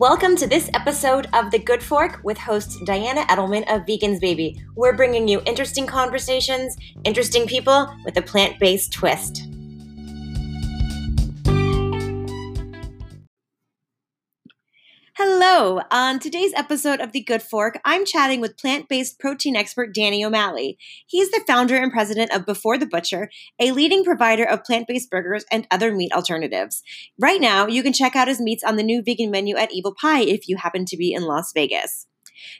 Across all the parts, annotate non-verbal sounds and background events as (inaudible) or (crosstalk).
Welcome to this episode of The Good Fork with host Diana Edelman of Vegans Baby. We're bringing you interesting conversations, interesting people with a plant based twist. Hello. On today's episode of The Good Fork, I'm chatting with plant based protein expert Danny O'Malley. He's the founder and president of Before the Butcher, a leading provider of plant based burgers and other meat alternatives. Right now, you can check out his meats on the new vegan menu at Evel Pie if you happen to be in Las Vegas.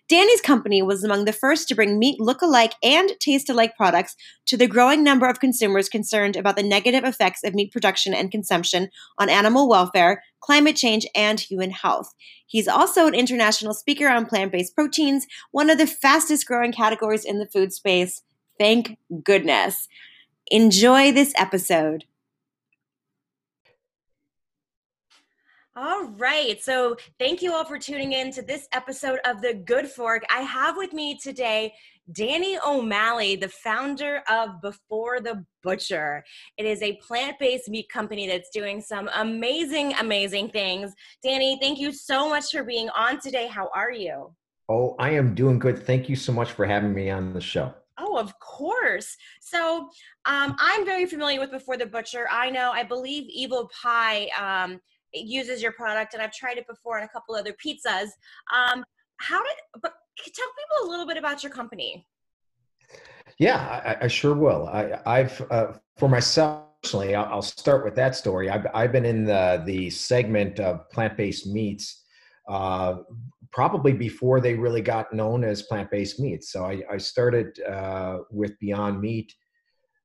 Danny's company was among the first to bring meat look-alike and taste-alike products to the growing number of consumers concerned about the negative effects of meat production and consumption on animal welfare, climate change, and human health. He's also an international speaker on plant-based proteins, one of the fastest growing categories in the food space. Thank goodness. Enjoy this episode. All right. So, thank you all for tuning in to this episode of The Good Fork. I have with me today Danny O'Malley, the founder of Before the Butcher. It is a plant based meat company that's doing some amazing, amazing things. Danny, thank you so much for being on today. How are you? Oh, I am doing good. Thank you so much for having me on the show. Oh, of course. So um, I'm very familiar with Before the Butcher. I know, I believe Evel Pie um, uses your product, and I've tried it before on a couple other pizzas. Um, how did? But tell people a little bit about your company. Yeah, I, I sure will. I, have uh, for myself personally, I'll, start with that story. I've, I've been in the the segment of plant based meats. Uh, probably before they really got known as plant-based meats. So I, I started uh, with Beyond Meat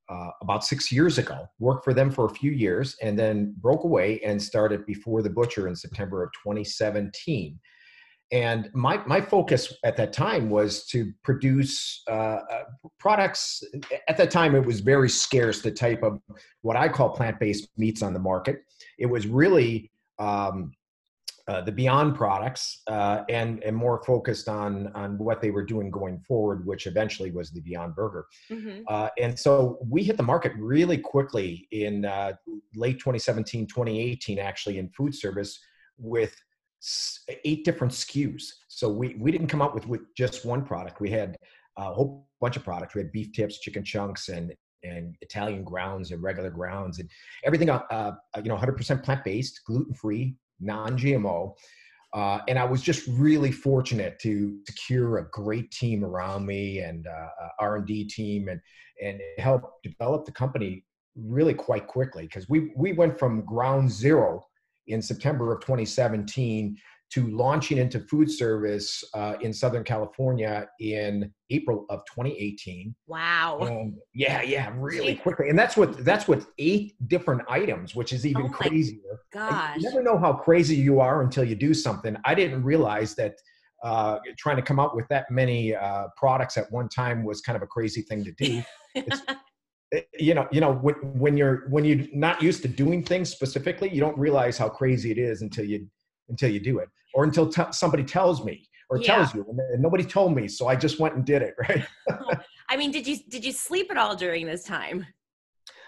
uh, about six years ago, worked for them for a few years, and then broke away and started Before the Butcher in September of 2017. And my, my focus at that time was to produce uh, uh, products. At that time, it was very scarce, the type of what I call plant based meats on the market. It was really um, uh, the Beyond products uh, and and more focused on on what they were doing going forward, which eventually was the Beyond Burger. Mm-hmm. Uh, and so we hit the market really quickly in uh, late 2017, 2018, actually in food service with eight different SKUs. So we we didn't come up with with just one product. We had a whole bunch of products. We had beef tips, chicken chunks, and and Italian grounds and regular grounds and everything. Uh, you know, 100% plant based, gluten free, non-GMO. Uh, and I was just really fortunate to secure a great team around me and uh, R&D team and and help develop the company really quite quickly because we we went from ground zero in September of 2017 to launching into food service uh, in Southern California in April of 2018. Wow. And yeah, yeah, really quickly. And that's what that's with eight different items, which is even oh crazier. Gosh. You never know how crazy you are until you do something. I didn't realize that uh, trying to come up with that many uh, products at one time was kind of a crazy thing to do. (laughs) Eh, you know, you know, when, when you're when you're not used to doing things specifically, you don't realize how crazy it is until you until you do it or until t- somebody tells me or yeah. tells you and nobody told me so i just went and did it (laughs) right (laughs) i mean did you did you sleep at all during this time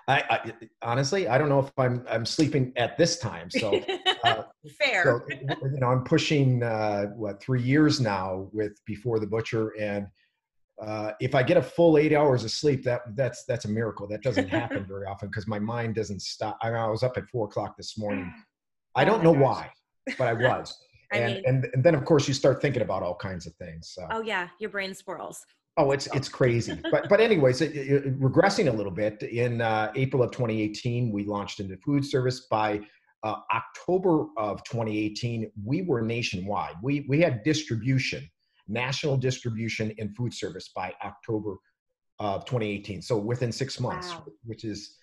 I, I, honestly, I don't know if I'm I'm sleeping at this time. So uh, (laughs) fair. So, you know, I'm pushing uh, what three years now with Before the Butcher, and uh, if I get a full eight hours of sleep, that that's that's a miracle. That doesn't happen very often because my mind doesn't stop. I, mean, I was up at four o'clock this morning. (sighs) I don't know why but I was. (laughs) I and, mean, and, and then of course you start thinking about all kinds of things. So. Oh yeah, your brain swirls. Oh, it's it's crazy. (laughs) but but anyways, it, it, regressing a little bit. In uh, April of 2018, we launched into food service. By uh, October of 2018, we were nationwide. We we had distribution, national distribution in food service by October of 2018. So within six months, wow. which is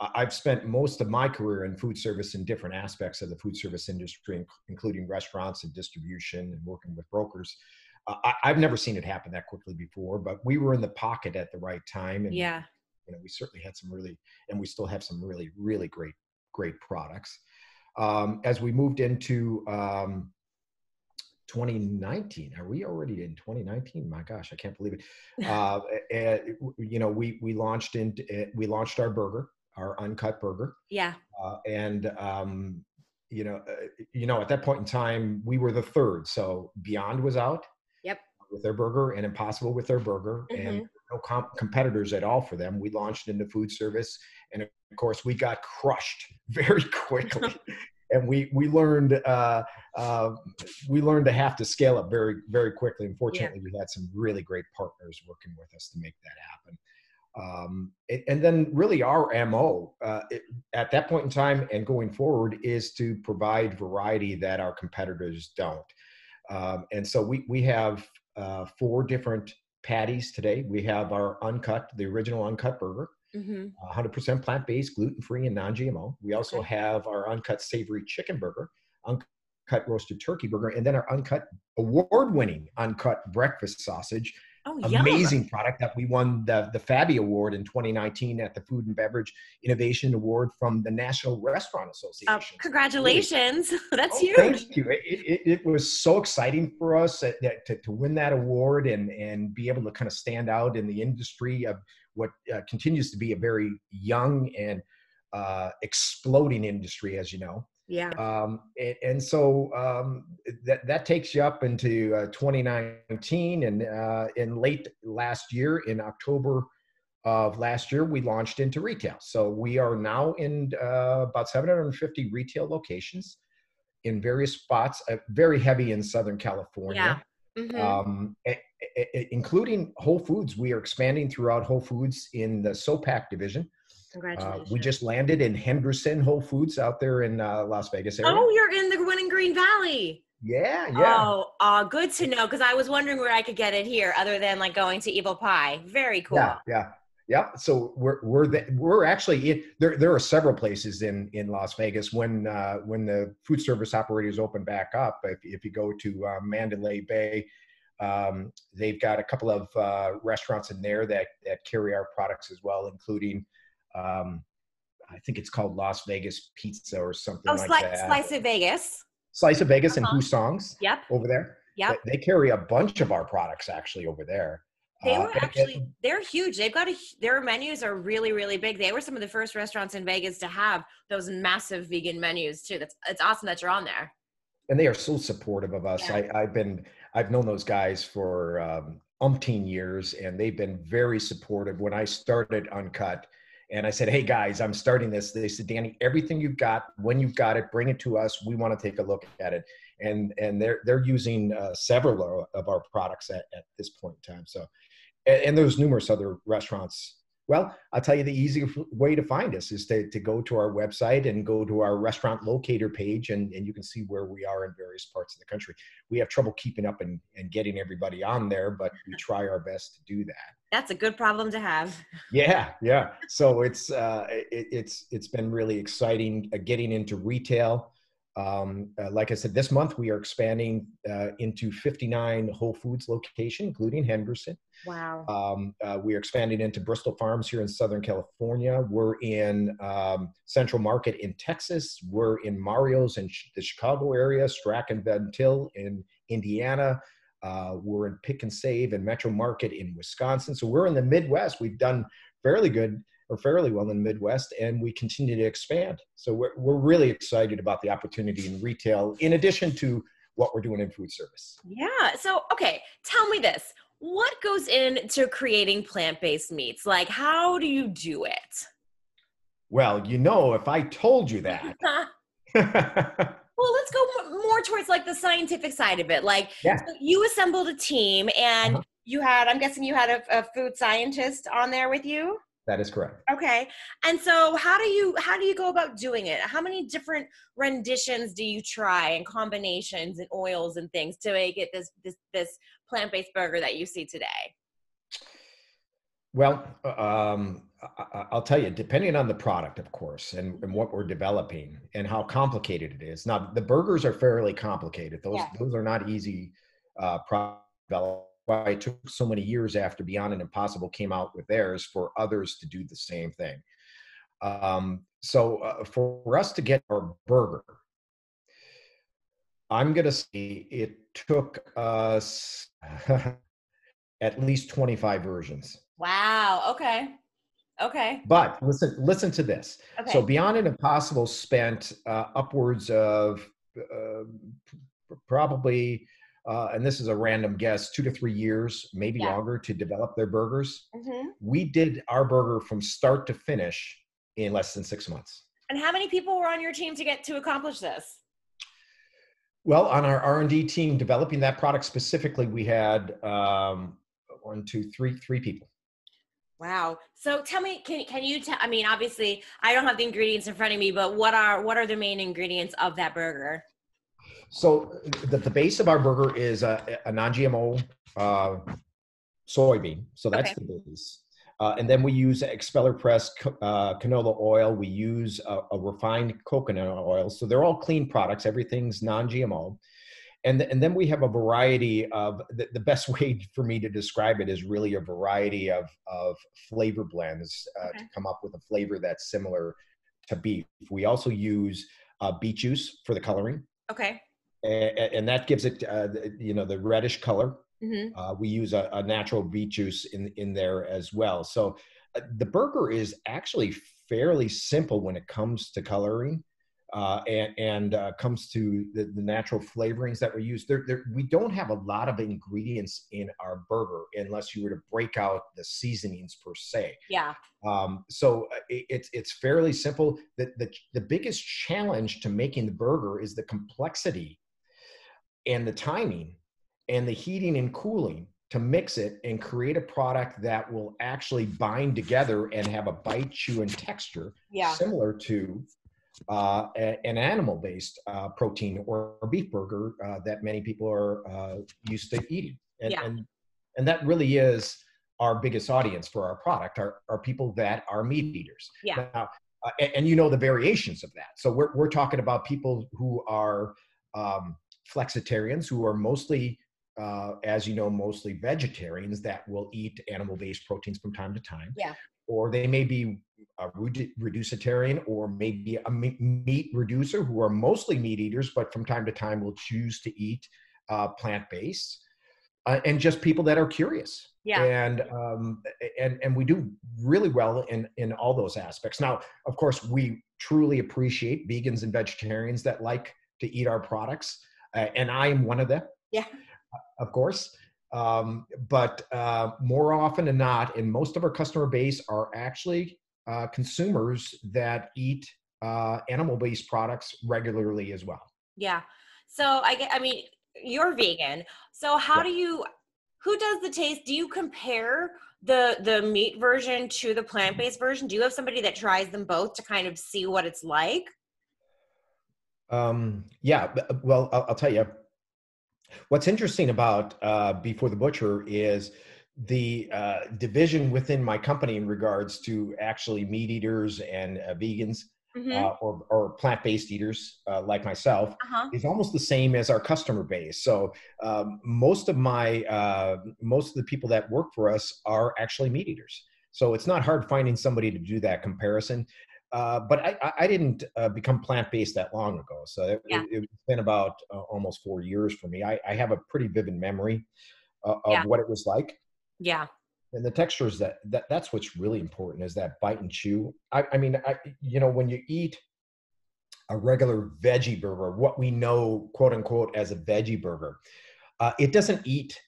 I've spent most of my career in food service in different aspects of the food service industry, including restaurants and distribution and working with brokers. Uh, I, have never seen it happen that quickly before, but we were in the pocket at the right time. And, yeah. You know, we certainly had some really, and we still have some really, really great, great products. Um, as we moved into um, 2019, are we already in 2019? My gosh, I can't believe it. Uh, (laughs) and, you know, we we launched in we launched our burger our uncut burger. Yeah. Uh, and um, you know, uh, you know, at that point in time, we were the third. So Beyond was out. Yep. With their burger and Impossible with their burger, mm-hmm. and no comp- competitors at all for them. We launched into food service, and of course, we got crushed (laughs) very quickly. (laughs) and we we learned uh, uh, we learned to have to scale up very very quickly. Unfortunately, yeah. we had some really great partners working with us to make that happen. Um, and, and, then really our mo uh, it, at that point in time and going forward is to provide variety that our competitors don't. Um, and so we we have uh, four different patties today. We have our uncut, the original uncut burger mm-hmm. 100% plant based, gluten free, and non GMO. We also okay. have our uncut savory chicken burger, uncut roasted turkey burger, and then our uncut award winning uncut breakfast sausage Oh, amazing yum. product that we won the, the FABI Award in 2019 at the Food and Beverage Innovation Award from the National Restaurant Association. Oh, congratulations. (laughs) Really. That's oh, huge. Thank you. It, it, it, was so exciting for us that, that, to, to win that award and, and be able to kind of stand out in the industry of what uh, continues to be a very young and uh, exploding industry, as you know. Yeah. Um, and, and, so um, that that takes you up into uh, 2019, and uh, in late last year, in October of last year, we launched into retail. So we are now in uh, about 750 retail locations in various spots, uh, very heavy in Southern California. Yeah. Mm-hmm. Um, including Whole Foods. We are expanding throughout Whole Foods in the SOPAC division. Congratulations. Uh, we just landed in Henderson Whole Foods out there in uh, Las Vegas area. Oh, you're in the Winning Green Valley. Yeah, yeah. Oh, uh, good to know because I was wondering where I could get it here, other than like going to Evel Pie. Very cool. Yeah, yeah, yeah. So we're we're the, we're actually in, there. There are several places in in Las Vegas when uh, when the food service operators open back up. If if you go to uh, Mandalay Bay, um, they've got a couple of uh, restaurants in there that that carry our products as well, including um, I think it's called Las Vegas Pizza or something oh, like sli- that. Slice of Vegas. Slice of Vegas uh-huh. and Hussong's. Yep. Over there. Yep. They, they, carry a bunch of our products actually over there. They uh, were uh, actually and, they're huge. They've got a their menus are really really big. They were some of the first restaurants in Vegas to have those massive vegan menus too. That's it's awesome that you're on there. And they are so supportive of us. Yeah. I, I've been I've known those guys for um, umpteen years, and they've been very supportive. When I started Uncut, and I said, "Hey guys, I'm starting this." They said, "Danny, everything you've got, when you've got it, bring it to us. We want to take a look at it." And and they're they're using uh, several of our products at, at this point in time. So, and, and there's numerous other restaurants well, I'll tell you the easiest way to find us is to, to go to our website and go to our restaurant locator page, and, and you can see where we are in various parts of the country. We have trouble keeping up and, and getting everybody on there, but we (laughs) try our best to do that. That's a good problem to have. Yeah, yeah. (laughs) So it's uh, it, it's it's been really exciting uh, getting into retail. Um, uh, like I said, this month we are expanding uh, into 59 Whole Foods location, including Henderson. Wow. Um, uh, we are expanding into Bristol Farms here in Southern California. We're in um, Central Market in Texas. We're in Mariano's in the Chicago area, Strack Van Til in Indiana. Uh, we're in Pick and Save and Metro Market in Wisconsin. So we're in the Midwest. We've done fairly good or fairly well in the Midwest, and we continue to expand. So we're, we're really excited about the opportunity in retail, in addition to what we're doing in food service. Yeah. So, okay, tell me this. What goes into creating plant based meats? Like, how do you do it? Well, you know, if I told you that. (laughs) well let's go more towards like the scientific side of it like yeah. so you assembled a team and uh-huh. you had i'm guessing you had a, a, food scientist on there with you that is correct. Okay. And so how do you how do you go about doing it? How many different renditions do you try and combinations and oils and things to make it this this this plant-based burger that you see today? Well, um, I'll tell you, depending on the product, of course, and, and, what we're developing and how complicated it is. Now, the burgers are fairly complicated. Those yeah. those are not easy uh, develop why it took so many years after Beyond and Impossible came out with theirs for others to do the same thing. Um, so uh, for us to get our burger, I'm going to say it took us (laughs) at least 25 versions. Wow. Okay. Okay. But listen, listen to this. Okay. So Beyond and Impossible spent uh, upwards of uh, probably, uh, and this is a random guess, two to three years, maybe yeah. longer, to develop their burgers. Mm-hmm. We did our burger from start to finish in less than six months. And how many people were on your team to get to accomplish this? Well, on our R and D team developing that product specifically, we had um, one, two, three, three people. Wow. So tell me, can can you tell? I mean, obviously, I don't have the ingredients in front of me, but what are what are the main ingredients of that burger? So the, the base of our burger is a, a non-GMO uh, soybean. So that's okay. the base. Uh, and then we use expeller press uh, canola oil. We use a, a, refined coconut oil. So they're all clean products. Everything's non-GMO. And, and then we have a variety of the, the best (laughs) way for me to describe it is really a variety of, of flavor blends uh, okay. to come up with a flavor that's similar to beef. We also use uh, beet juice for the coloring. Okay. And, and that gives it, uh, you know, the reddish color. Mm-hmm. Uh, we use a, a, natural beet juice in in there as well. So uh, the burger is actually fairly simple when it comes to coloring. Uh, and, and uh, comes to the, the, natural flavorings that we use. There, there, we don't have a lot of ingredients in our burger unless you were to break out the seasonings per se. Yeah. Um, so uh, it, it's it's fairly simple. The, the the biggest challenge to making the burger is the complexity and the timing and the heating and cooling to mix it and create a product that will actually bind together and have a bite, chew, and texture yeah. similar to uh, an animal-based uh, protein or beef burger uh, that many people are uh, used to eating. And, yeah. and, and that really is our biggest audience for our product are, are people that are meat eaters. Yeah. Now, uh, and, and, you know the variations of that. So we're, we're talking about people who are um, flexitarians, who are mostly uh, as you know, mostly vegetarians that will eat animal-based proteins from time to time. Yeah. Or they may be a reducitarian or maybe a meat reducer who are mostly meat eaters, but from time to time will choose to eat uh, plant-based. Uh, and just people that are curious. Yeah. And um, and and we do really well in in all those aspects. Now, of course, we truly appreciate vegans and vegetarians that like to eat our products, uh, and I am one of them. Yeah of course. Um, but uh, more often than not, and most of our customer base are actually uh, consumers that eat uh, animal-based products regularly as well. Yeah. So I get. I mean, you're vegan. So how yeah. do you? Who does the taste? Do you compare the the meat version to the plant-based version? Do you have somebody that tries them both to kind of see what it's like? Um, yeah. Well, I'll, I'll tell you What's interesting about uh, Before the Butcher is the uh, division within my company in regards to actually meat eaters and uh, vegans mm-hmm. uh, or, or plant-based eaters uh, like myself uh-huh. is almost the same as our customer base. So um, most of my uh, most of the people that work for us are actually meat eaters. So it's not hard finding somebody to do that comparison. Uh, but I, I didn't uh, become plant based that long ago. So it, yeah. has been about uh, almost four years for me. I, I have a pretty vivid memory uh, of yeah. what it was like. Yeah. And the textures that, that that's what's really important is that bite and chew. I, I mean, I, you know, when you eat a regular veggie burger, what we know, quote unquote, as a veggie burger, uh, it doesn't eat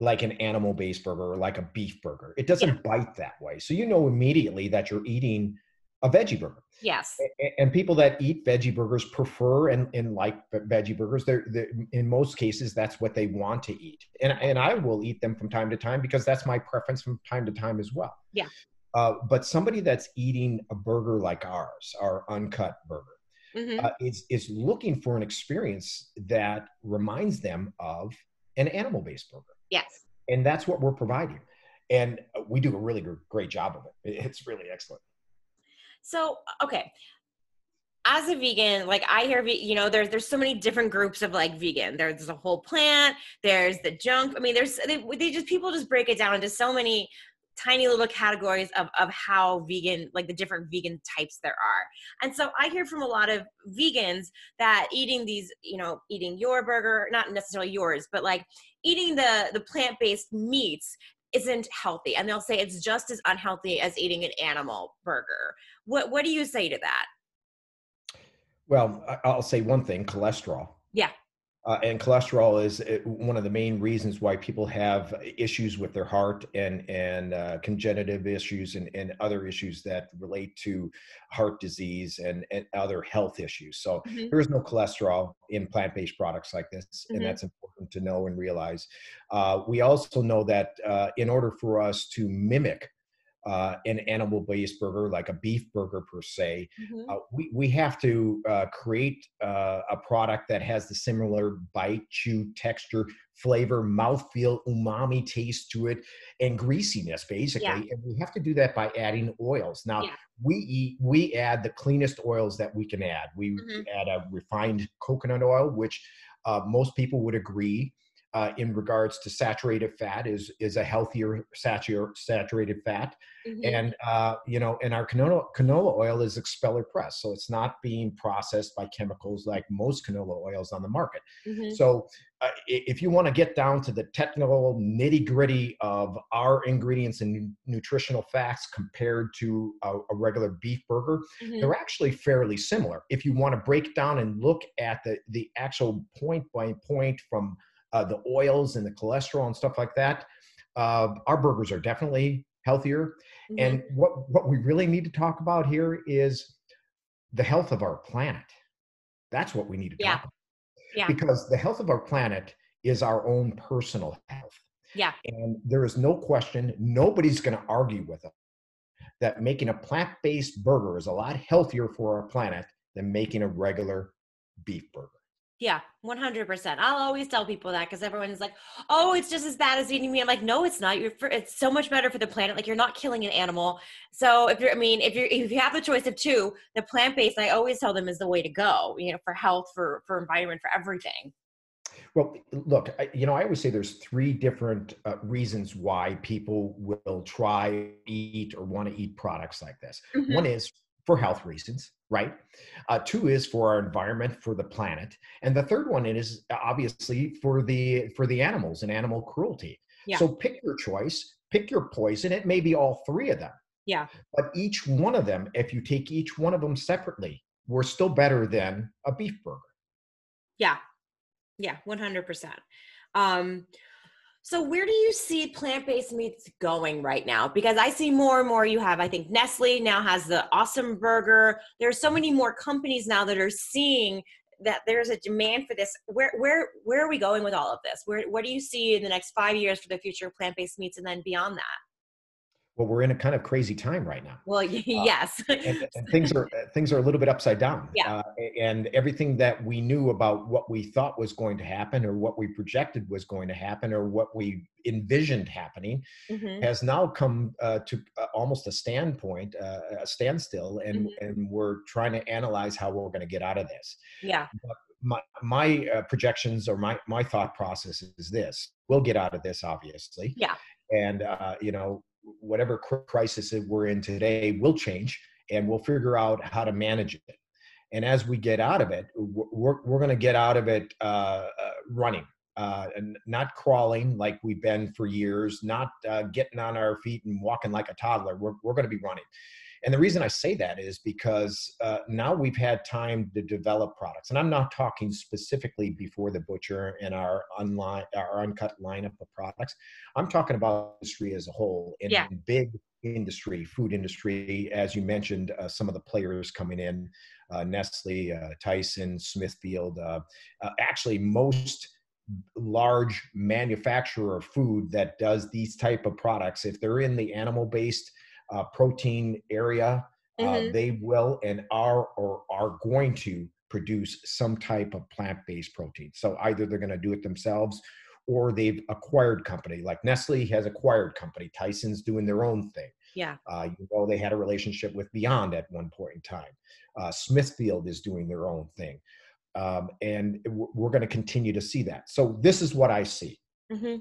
like an animal based burger or like a beef burger. It doesn't yeah. bite that way. So you know immediately that you're eating a veggie burger. Yes. And people that eat veggie burgers prefer and, and like veggie burgers. They're, they're, in most cases that's what they want to eat, and and I will eat them from time to time because that's my preference from time to time as well. Yeah. Uh, but somebody that's eating a burger like ours, our uncut burger, mm-hmm. uh, is is looking for an experience that reminds them of an animal-based burger. Yes. And that's what we're providing, and we do a really great job of it. It's really excellent. So, okay. As a vegan, like I hear, you know, there's there's so many different groups of like vegan. There's the whole plant. There's the junk. I mean, there's they, they just people just break it down into so many tiny little categories of, of how vegan like the different vegan types there are and so i hear from a lot of vegans that eating these you know eating your burger not necessarily yours but like eating the the plant-based meats isn't healthy and they'll say it's just as unhealthy as eating an animal burger. What what do you say to that? Well i'll say one thing cholesterol. Yeah uh, and cholesterol is uh, one of the main reasons why people have issues with their heart and and uh, congenitive issues and, and other issues that relate to heart disease and, and other health issues. So mm-hmm. there is no cholesterol in plant-based products like this, mm-hmm. and that's important to know and realize. Uh, we also know that uh, in order for us to mimic uh, an animal based burger, like a beef burger per se, mm-hmm. uh, we, we have to uh, create uh, a product that has the similar bite, chew, texture, flavor, mouthfeel, umami taste to it, and greasiness, basically. Yeah. And we have to do that by adding oils. Now, yeah. we eat, we add the cleanest oils that we can add. We mm-hmm. add a refined coconut oil, which uh, most people would agree uh, in regards to saturated fat is is a healthier satur- saturated fat mm-hmm. and uh, you know and our canola, canola oil is expeller pressed so it's not being processed by chemicals like most canola oils on the market mm-hmm. so uh, if you want to get down to the technical nitty gritty of our ingredients and nutritional facts compared to a, a regular beef burger, mm-hmm. they're actually fairly similar. If you want to break down and look at the, the actual point by point from uh, the oils and the cholesterol and stuff like that. Uh, our burgers are definitely healthier. Mm-hmm. And what, what we really need to talk about here is the health of our planet. That's what we need to yeah. talk about. Yeah. Because the health of our planet is our own personal health. Yeah. And there is no question, nobody's going to argue with us that making a plant based burger is a lot healthier for our planet than making a regular beef burger. Yeah, 100%. I'll always tell people that because everyone is like, oh, it's just as bad as eating meat. I'm like, no, it's not. You're for, it's so much better for the planet. Like, you're not killing an animal. So, if you're, I mean, if you're, if you have the choice of two, the plant based, I always tell them is the way to go, you know, for health, for, for environment, for everything. Well, look, I, you know, I always say there's three different uh, reasons why people will try, eat, or want to eat products like this. Mm-hmm. One is for health reasons, right? Uh, two is for our environment, for the planet, and the third one is obviously for the for the animals and animal cruelty. Yeah. So pick your choice, pick your poison. It may be all three of them. Yeah. But each one of them, if you take each one of them separately, we're still better than a beef burger. Yeah. Yeah, 100%. Um, so where do you see plant-based meats going right now? Because I see more and more you have, I think Nestle now has the awesome burger. There's so many more companies now that are seeing that there's a demand for this. Where where where are we going with all of this? Where what do you see in the next five years for the future of plant-based meats and then beyond that? Well we're in a kind of crazy time right now. Well (laughs) yes uh, and, and, things are things are a little bit upside down. Yeah. Uh, and everything that we knew about what we thought was going to happen or what we projected was going to happen or what we envisioned happening mm-hmm. has now come uh, to uh, almost a standpoint uh, a standstill and mm-hmm. and we're trying to analyze how we're going to get out of this. Yeah. But my, my uh, projections or my, my thought process is this we'll get out of this obviously. Yeah. And uh, you know whatever crisis that we're in today will change and we'll figure out how to manage it. And as we get out of it, we're, we're going to get out of it uh, uh, running, uh, and not crawling like we've been for years, not uh, getting on our feet and walking like a toddler. We're, we're going to be running. And the reason I say that is because uh, now we've had time to develop products, and I'm not talking specifically before the butcher and our online, our uncut lineup of products. I'm talking about industry as a whole, in, yeah. big industry, food industry, as you mentioned, uh, some of the players coming in, uh, Nestle, uh, Tyson, Smithfield. Uh, uh, actually, most large manufacturer of food that does these type of products, if they're in the animal-based uh, protein area, uh, mm-hmm. they will and are or are going to produce some type of plant-based protein. So either they're going to do it themselves or they've acquired company like Nestle has acquired company. Tyson's doing their own thing. Yeah. Uh, you know, they had a relationship with Beyond at one point in time. Uh, Smithfield is doing their own thing. Um, and we're going to continue to see that. So this is what I see. Mm-hmm.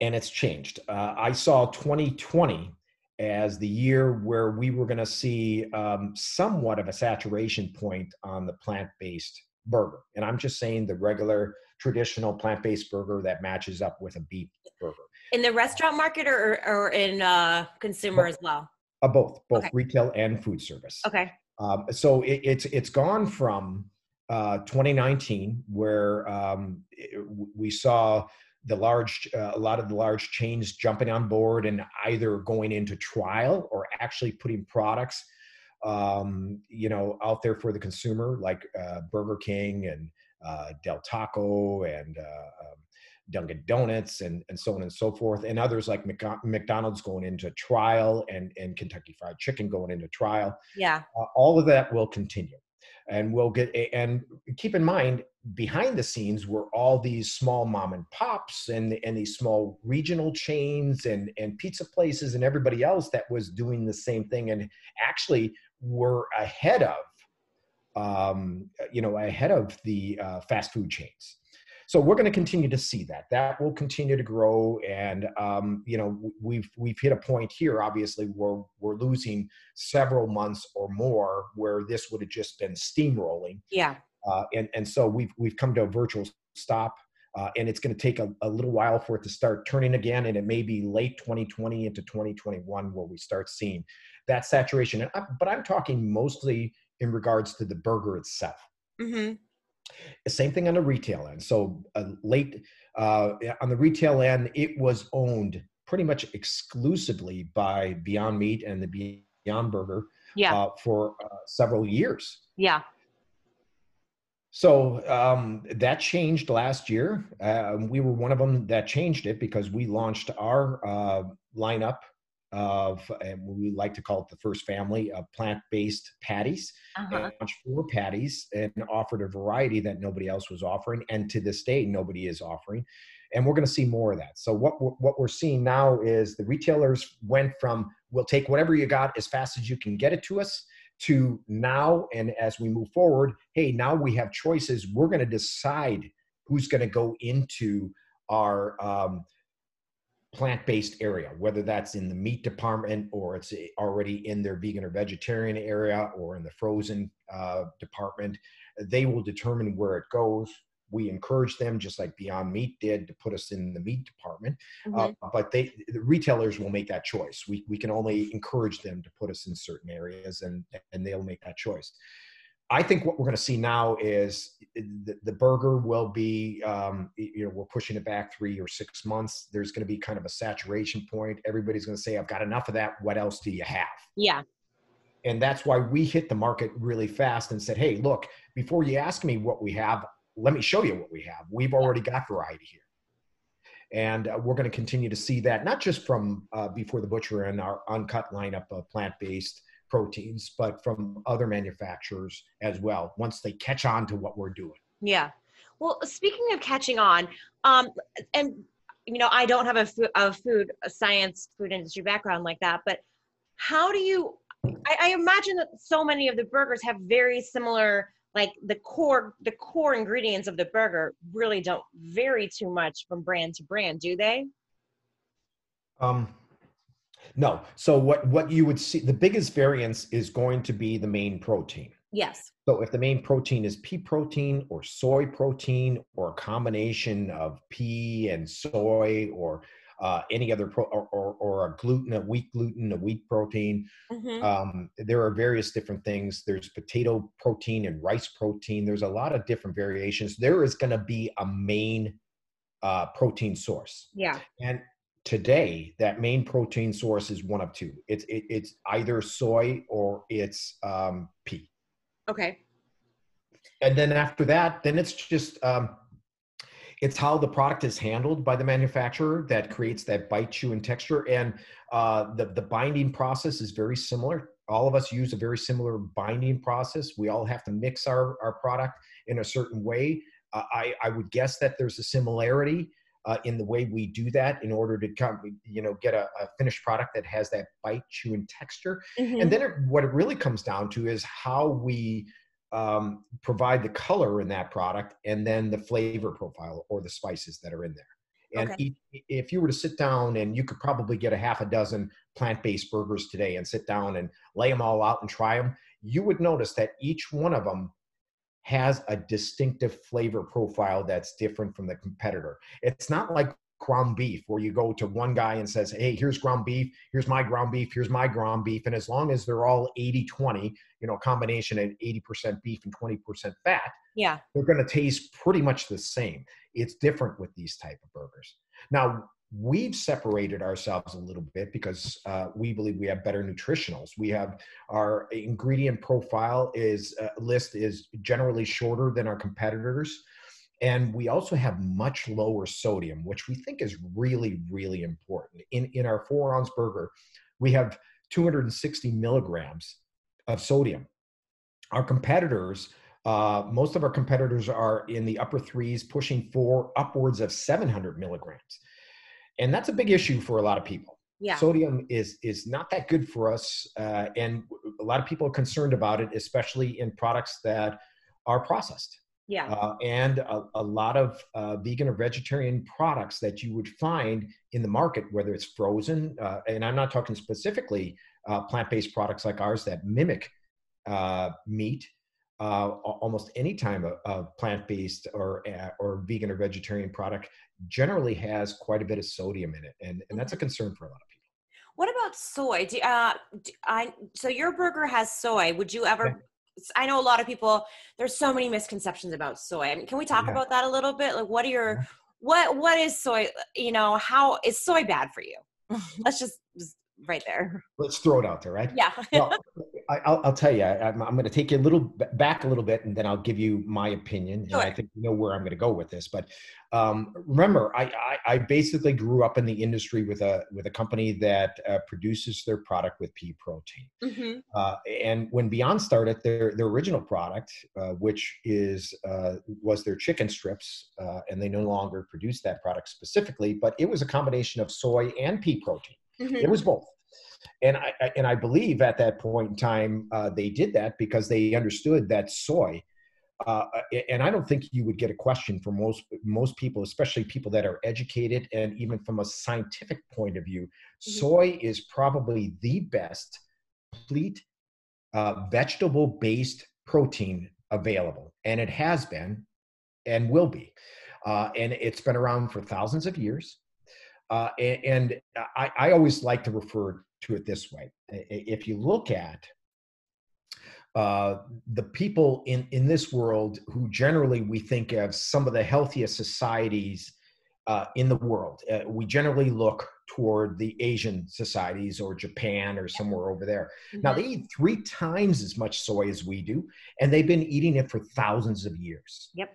And it's changed. Uh, I saw 2020 as the year where we were going to see um, somewhat of a saturation point on the plant-based burger and i'm just saying the regular traditional plant-based burger that matches up with a beef burger In the restaurant market or, or in uh, consumer both, as well? Uh, both, both okay. retail and food service. Okay. Um, so it, it's it's gone from uh, 2019, where um, it, we saw the large, uh, a lot of the large chains jumping on board and either going into trial or actually putting products, um, you know, out there for the consumer, like uh, Burger King and uh, Del Taco and uh, um, Dunkin' Donuts and, and so on and so forth, and others like McDonald's going into trial and, and Kentucky Fried Chicken going into trial. Yeah. Uh, all of that will continue. And we'll get, and keep in mind, behind the scenes were all these small mom and pops and, and these small regional chains and, and pizza places and everybody else that was doing the same thing and actually were ahead of, um, you know, ahead of the uh, fast food chains. So we're going to continue to see that. That will continue to grow, and um, you know we've we've hit a point here, obviously, where we're losing several months or more, where this would have just been steamrolling. Yeah. Uh, and and so we've we've come to a virtual stop. Uh, and it's going to take a, a, little while for it to start turning again, and it may be late 2020 into 2021 where we start seeing that saturation. I, but I'm talking mostly in regards to the burger itself. Mm-hmm. Same thing on the retail end. So uh, late uh, on the retail end, it was owned pretty much exclusively by Beyond Meat and the Beyond Burger yeah. uh, for uh, several years. Yeah. So um, that changed last year. Uh, we were one of them that changed it because we launched our uh, lineup of, and we like to call it the first family of plant-based patties. Uh-huh. Launched four patties and offered a variety that nobody else was offering, and to this day, nobody is offering. And we're going to see more of that. So what what we're seeing now is the retailers went from we'll take whatever you got as fast as you can get it to us to now and as we move forward hey now we have choices we're going to decide who's going to go into our um, plant-based area whether that's in the meat department or it's already in their vegan or vegetarian area or in the frozen uh, department they will determine where it goes. We encourage them just like beyond meat did to put us in the meat department. Uh, mm-hmm. uh, but they the retailers will make that choice. We, we can only encourage them to put us in certain areas and and they'll make that choice I think what we're going to see now is the, the burger will be, um, you know, we're pushing it back three or six months. There's going to be kind of a saturation point. Everybody's going to say, I've got enough of that. What else do you have? Yeah. And that's why we hit the market really fast and said, hey, look, before you ask me what we have, let me show you what we have. We've already got variety here. And uh, we're going to continue to see that, not just from uh, Before the Butcher and our uncut lineup of plant based proteins, but from other manufacturers as well once they catch on to what we're doing. Yeah. Well, speaking of catching on, um, and you know, I don't have a, food, a food, a science, food industry background like that, but how do you? I, I imagine that so many of the burgers have very similar, like the core, the core ingredients of the burger really don't vary too much from brand to brand, do they? Um, no. So what what you would see the biggest variance is going to be the main protein. Yes. So if the main protein is pea protein or soy protein or a combination of pea and soy or uh, any other pro or, or, or, a gluten, a wheat gluten, a wheat protein. Mm-hmm. Um, there are various different things. There's potato protein and rice protein. There's a lot of different variations. There is going to be a main uh, protein source. Yeah. And today that main protein source is one of two. It's it, it's either soy or it's um, pea. Okay. And then after that then it's just um, it's how the product is handled by the manufacturer that creates that bite chew and texture. And uh, the, the binding process is very similar. All of us use a very similar binding process. We all have to mix our, our product in a certain way. Uh, I, I would guess that there's a similarity uh, in the way we do that in order to come, you know, get a, a finished product that has that bite, chew, and texture. Mm-hmm. And then it, what it really comes down to is how we um, provide the color in that product and then the flavor profile or the spices that are in there. And okay. if you were to sit down and you could probably get a half a dozen plant based burgers today and sit down and lay them all out and try them, you would notice that each one of them has a distinctive flavor profile that's different from the competitor. It's not like ground beef where you go to one guy and says hey here's ground beef here's my ground beef here's my ground beef. And as long as they're all 80 20 you know combination of 80% beef and 20% fat yeah. they're going to taste pretty much the same. It's different with these type of burgers. Now we've separated ourselves a little bit because uh, we believe we have better nutritionals. We have our ingredient profile is uh, list is generally shorter than our competitors and we also have much lower sodium which we think is really really important. In in our four ounce burger we have 260 milligrams of sodium. Our competitors uh, most of our competitors are in the upper threes pushing for upwards of 700 milligrams and that's a big issue for a lot of people. Yeah. Sodium is is not that good for us uh, and a lot of people are concerned about it especially in products that are processed. Yeah. Uh, and a, a, lot of uh, vegan or vegetarian products that you would find in the market whether it's frozen uh, and i'm not talking specifically uh, plant-based products like ours that mimic uh, meat uh, almost any time a, a plant-based or or vegan or vegetarian product generally has quite a bit of sodium in it, and, and that's a mm-hmm. concern for a lot of people. What about soy? Do, uh, do I so your burger has soy. Would you ever? Okay. I know a lot of people. There's so many misconceptions about soy. I mean, can we talk yeah. about that a little bit? Like, what are your yeah. what what is soy? You know, how is soy bad for you? (laughs) Let's just, just right there. (laughs) Let's throw it out there, right? Yeah. (laughs) well, I, will tell you, I, am going to take you a little back a little bit, and then I'll give you my opinion. Sure. And I think you know where I'm going to go with this. But um, remember, I, I, I, basically grew up in the industry with a with a company that uh, produces their product with pea protein. Mm-hmm. Uh, and when Beyond started, their their original product, uh, which is uh, was their chicken strips, uh, and they no longer produce that product specifically, but it was a combination of soy and pea protein. Mm-hmm. It was both. And I, and I believe at that point in time uh, they did that because they understood that soy, uh, and I don't think you would get a question from most most people, especially people that are educated and even from a scientific point of view. Mm-hmm. Soy is probably the best complete uh, vegetable based protein available, and it has been and will be. Uh, and it's been around for thousands of years. Uh, and, and I, I, always like to refer to it this way. If you look at uh, the people in, in this world who generally we think of some of the healthiest societies uh, in the world, uh, we generally look toward the Asian societies or Japan or somewhere over there. Mm-hmm. Now, they eat three times as much soy as we do, and they've been eating it for thousands of years. Yep.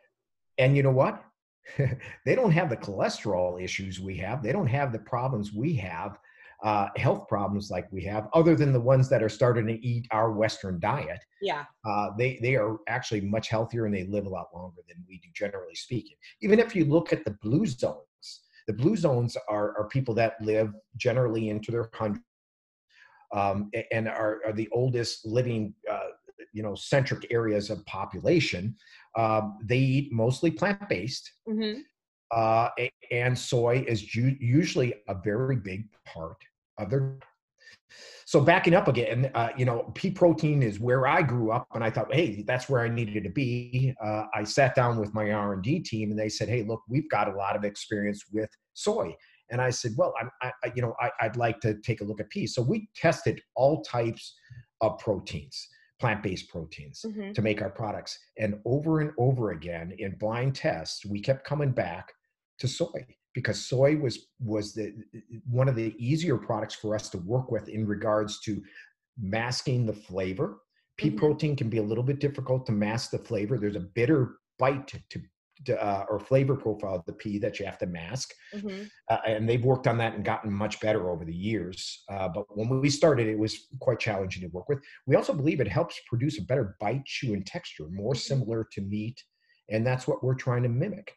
And you know what? (laughs) they don't have the cholesterol issues we have. They don't have the problems we have, uh, health problems like we have, other than the ones that are starting to eat our Western diet. Yeah. Uh, they, they are actually much healthier and they live a lot longer than we do, generally speaking. Even if you look at the blue zones, the blue zones are, are people that live generally into their hundreds um, and are, are the oldest living uh, you know centric areas of population um, they eat mostly plant-based. Mm-hmm. uh, and soy is u- usually a very big part of their so backing up again uh, you know pea protein is where i grew up and i thought hey that's where i needed to be. Uh, i sat down with my r&d team and they said hey look we've got a lot of experience with soy. And i said well i, I you know I, i'd like to take a look at pea. So we tested all types of proteins plant-based proteins mm-hmm. to make our products and over and over again in blind tests we kept coming back to soy because soy was was the one of the easier products for us to work with in regards to masking the flavor pea mm-hmm. protein can be a little bit difficult to mask the flavor there's a bitter bite to uh, or flavor profile of the pea that you have to mask. Mm-hmm. Uh, and they've worked on that and gotten much better over the years. Uh, but when we started, it was quite challenging to work with. We also believe it helps produce a better bite, chew, and texture, more mm-hmm. similar to meat. And that's what we're trying to mimic.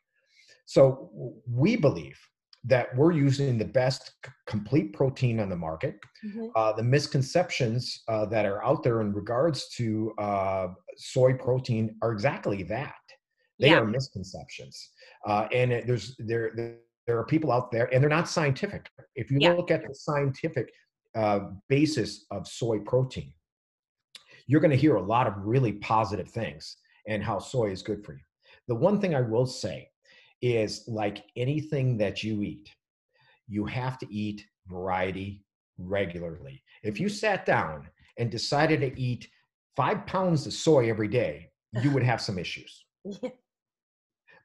So we believe that we're using the best c- complete protein on the market. Mm-hmm. Uh, the misconceptions uh, that are out there in regards to uh, soy protein are exactly that. They yeah. are misconceptions, uh, and it, there's there, there are people out there, and they're not scientific. If you yeah. look at the scientific uh, basis of soy protein, you're going to hear a lot of really positive things and how soy is good for you. The one thing I will say is like anything that you eat, you have to eat variety regularly. If you sat down and decided to eat five pounds of soy every day, you would (laughs) have some issues.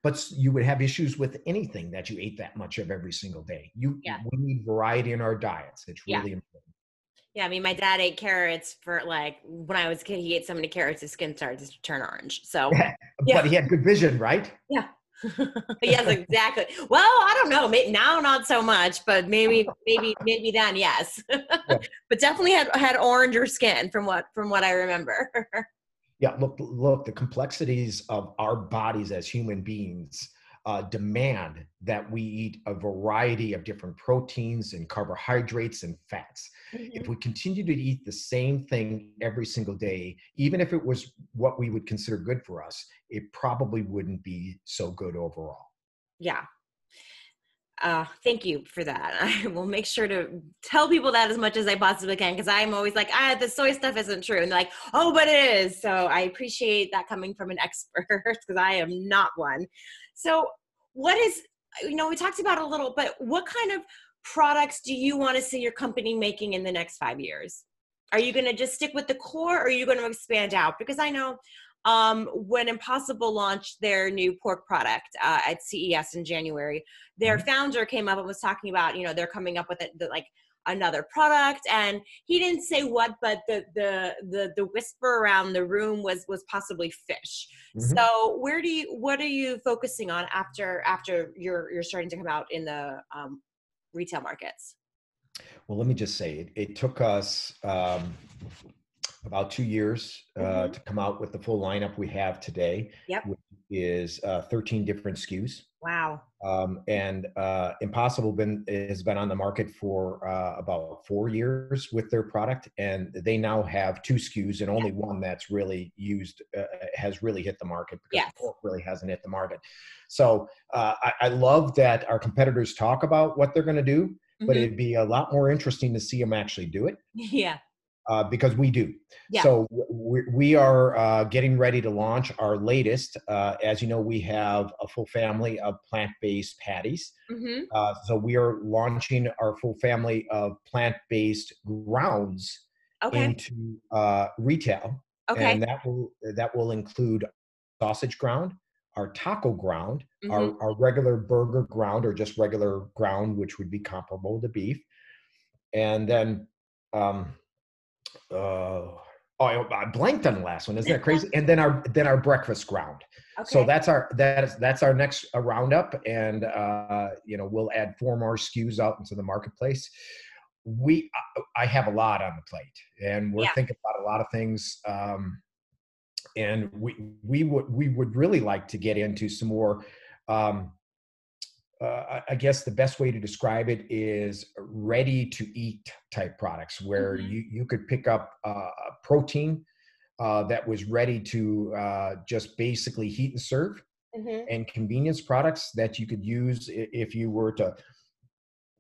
But you would have issues with anything that you ate that much of every single day. You Yeah. we need variety in our diets. It's Yeah. really important. Yeah, I mean, my dad ate carrots for like when I was a kid. He ate so many carrots, his skin started to turn orange. So, (laughs) Yeah. But he had good vision, right? Yeah. (laughs) yes, exactly. Well, I don't know. Now, not so much, but maybe, maybe, maybe then, yes. (laughs) but definitely had had oranger skin from what from what I remember. Yeah, look, look, the complexities of our bodies as human beings uh, demand that we eat a variety of different proteins and carbohydrates and fats. If we continue to eat the same thing every single day, even if it was what we would consider good for us, it probably wouldn't be so good overall. yeah. Uh, thank you for that. (laughs) I will make sure to tell people that as much as I possibly can because I'm always like, ah, the soy stuff isn't true. And they're like, oh, but it is. So I appreciate that coming from an (laughs) expert because I am not one. So, what is, you know, we talked about a little, but what kind of products do you want to see your company making in the next five years? Are you going to just stick with the core or are you going to expand out? Because I know um, when Impossible launched their new pork product uh, at CES in January, their Mhm. founder came up and was talking about, you know, they're coming up with it, the, like another product, and he didn't say what, but the the the the whisper around the room was was possibly fish. Mhm. So where do you what are you focusing on after after you're you're starting to come out in the um, retail markets? Well, let me just say it, it took us um, about two years uh, Mhm. to come out with the full lineup we have today, Yep. which is uh, 13 different SKUs. Wow. Um, and uh, Impossible been has been on the market for uh, about four years with their product, and they now have two SKUs and only one that's really used uh, has really hit the market because Yes. pork really hasn't hit the market. So uh, I, I love that our competitors talk about what they're going to do, but Mhm. it'd be a lot more interesting to see them actually do it (laughs) yeah. Uh, because we do. Yeah. So we, we are uh, getting ready to launch our latest. Uh, as you know, we have a full family of plant-based patties. hmm Uh, so we are launching our full family of plant-based grounds Okay. into uh, retail, Okay. and that will that will include sausage ground, our taco ground, Mhm. our, our regular burger ground, or just regular ground, which would be comparable to beef, and then. Um, uh, Oh, I blanked on the last one. Isn't that crazy? And then our then our breakfast ground. okay. So that's our that is that's our next uh, roundup, and uh, you know we'll add four more SKUs out into the marketplace. We I- I have a lot on the plate, and we're Yeah. thinking about a lot of things. Um, and we we would we would really like to get into some more. Um, uh, I- guess the best way to describe it is ready to eat type products where Mhm. you, you could pick up uh, a protein uh, that was ready to uh, just basically heat and serve Mhm. and convenience products that you could use if you were to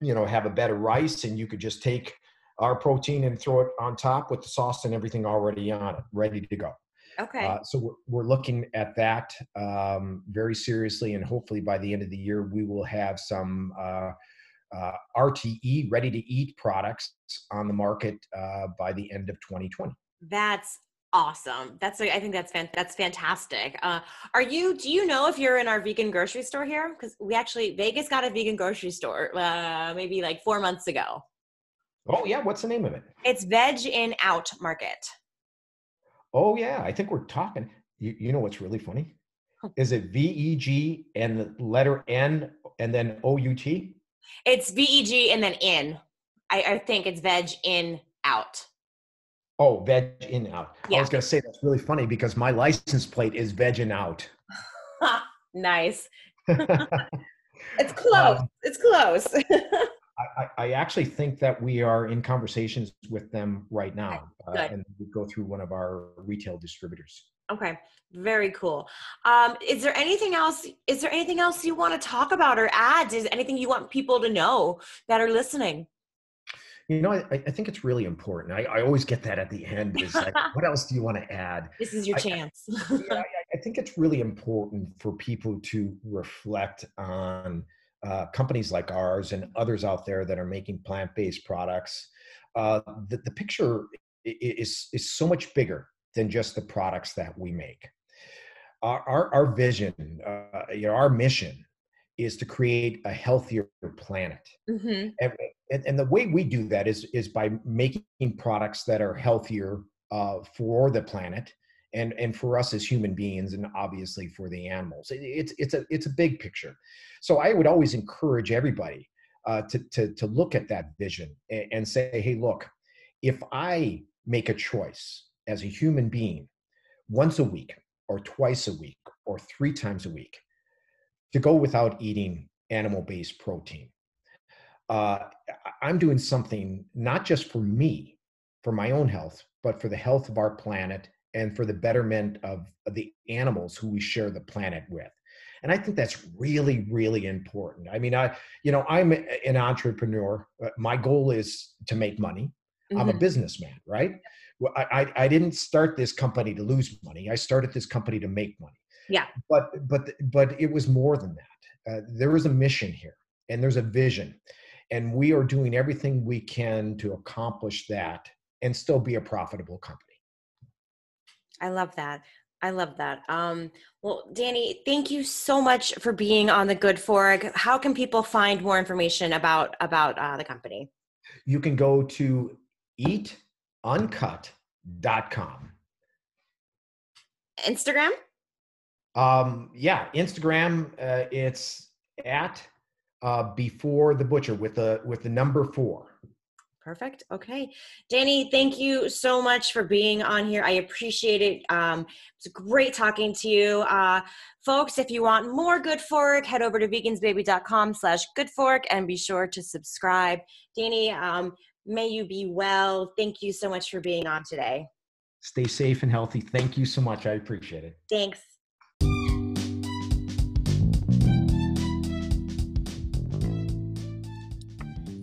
you know have a bed of rice and you could just take our protein and throw it on top with the sauce and everything already on it ready to go Okay. uh, so we're, we're looking at that um, very seriously, and hopefully by the end of the year we will have some uh, uh, RTE ready to eat products on the market uh, by the end of 2020. That's awesome. That's I think that's fan, that's fantastic. Uh, are you? Do you know if you're in our vegan grocery store here? Because we actually Vegas got a vegan grocery store uh, maybe like four months ago. Oh yeah, what's the name of it? It's Veg In Out Market. Oh yeah, I think we're talking. You, you know what's really funny? Is it V E G and the letter N and then O U T? It's V E G and then in. I, I think it's Veg In Out. Oh, veg in out. I was gonna say that's really funny because my license plate is veg in out. (laughs) nice. (laughs) It's close. Um, it's close. (laughs) I, I- actually think that we are in conversations with them right now, uh, and we go through one of our retail distributors. Okay, very cool. Um, is there anything else? Is there anything else you want to talk about or add? Is anything you want people to know that are listening? You know, I, I think it's really important. I, I always get that at the end. Is like, (laughs) what else do you want to add? This is your chance. yeah, I think it's really important for people to reflect on uh, companies like ours and others out there that are making plant-based products. Uh, the, the picture is is so much bigger than just the products that we make. Our our, our vision, uh, you know, our mission is to create a healthier planet. Mm-hmm. And, and, and, the way we do that is is by making products that are healthier uh, for the planet and and for us as human beings and obviously for the animals. It, it's it's a it's a big picture. So I would always encourage everybody uh, to, to to look at that vision and, and say, hey, look, if I make a choice as a human being once a week or twice a week or three times a week to go without eating animal based protein. Uh, I'm doing something not just for me, for my own health, but for the health of our planet and for the betterment of, of the animals who we share the planet with. And I think that's really, really important. I mean, I, you know, I'm an entrepreneur. Uh, my goal is to make money. Mm-hmm. I'm a mm-hmm. businessman, right? Well, I, I didn't start this company to lose money. I started this company to make money. Yeah. But but but it was more than that. Uh, there is a mission here, and there's a vision, and we are doing everything we can to accomplish that and still be a profitable company. I love that. I love that. Um, well, Danny, thank you so much for being on the Good Fork. How can people find more information about about uh, the company? You can go to eatuncut.com. Instagram? Um, yeah, Instagram. Uh, it's at uh, before the butcher with the with the number four. Perfect. Okay. Danny, thank you so much for being on here. I appreciate it. Um, it's great talking to you. Uh, folks, if you want more Good Fork, head over to vegansbaby.com slash Good Fork and be sure to subscribe. Danny, um, may you be well. Thank you so much for being on today. Stay safe and healthy. Thank you so much. I appreciate it. Thanks.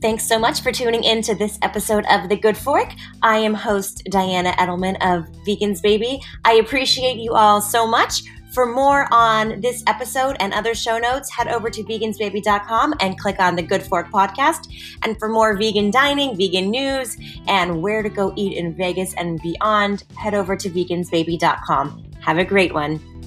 Thanks so much for tuning in to this episode of The Good Fork. I am host Diana Edelman of Vegans Baby. I appreciate you all so much. For more on this episode and other show notes, head over to vegansbaby.com and click on the Good Fork podcast. And for more vegan dining, vegan news, and where to go eat in Vegas and beyond, head over to vegansbaby.com. Have a great one.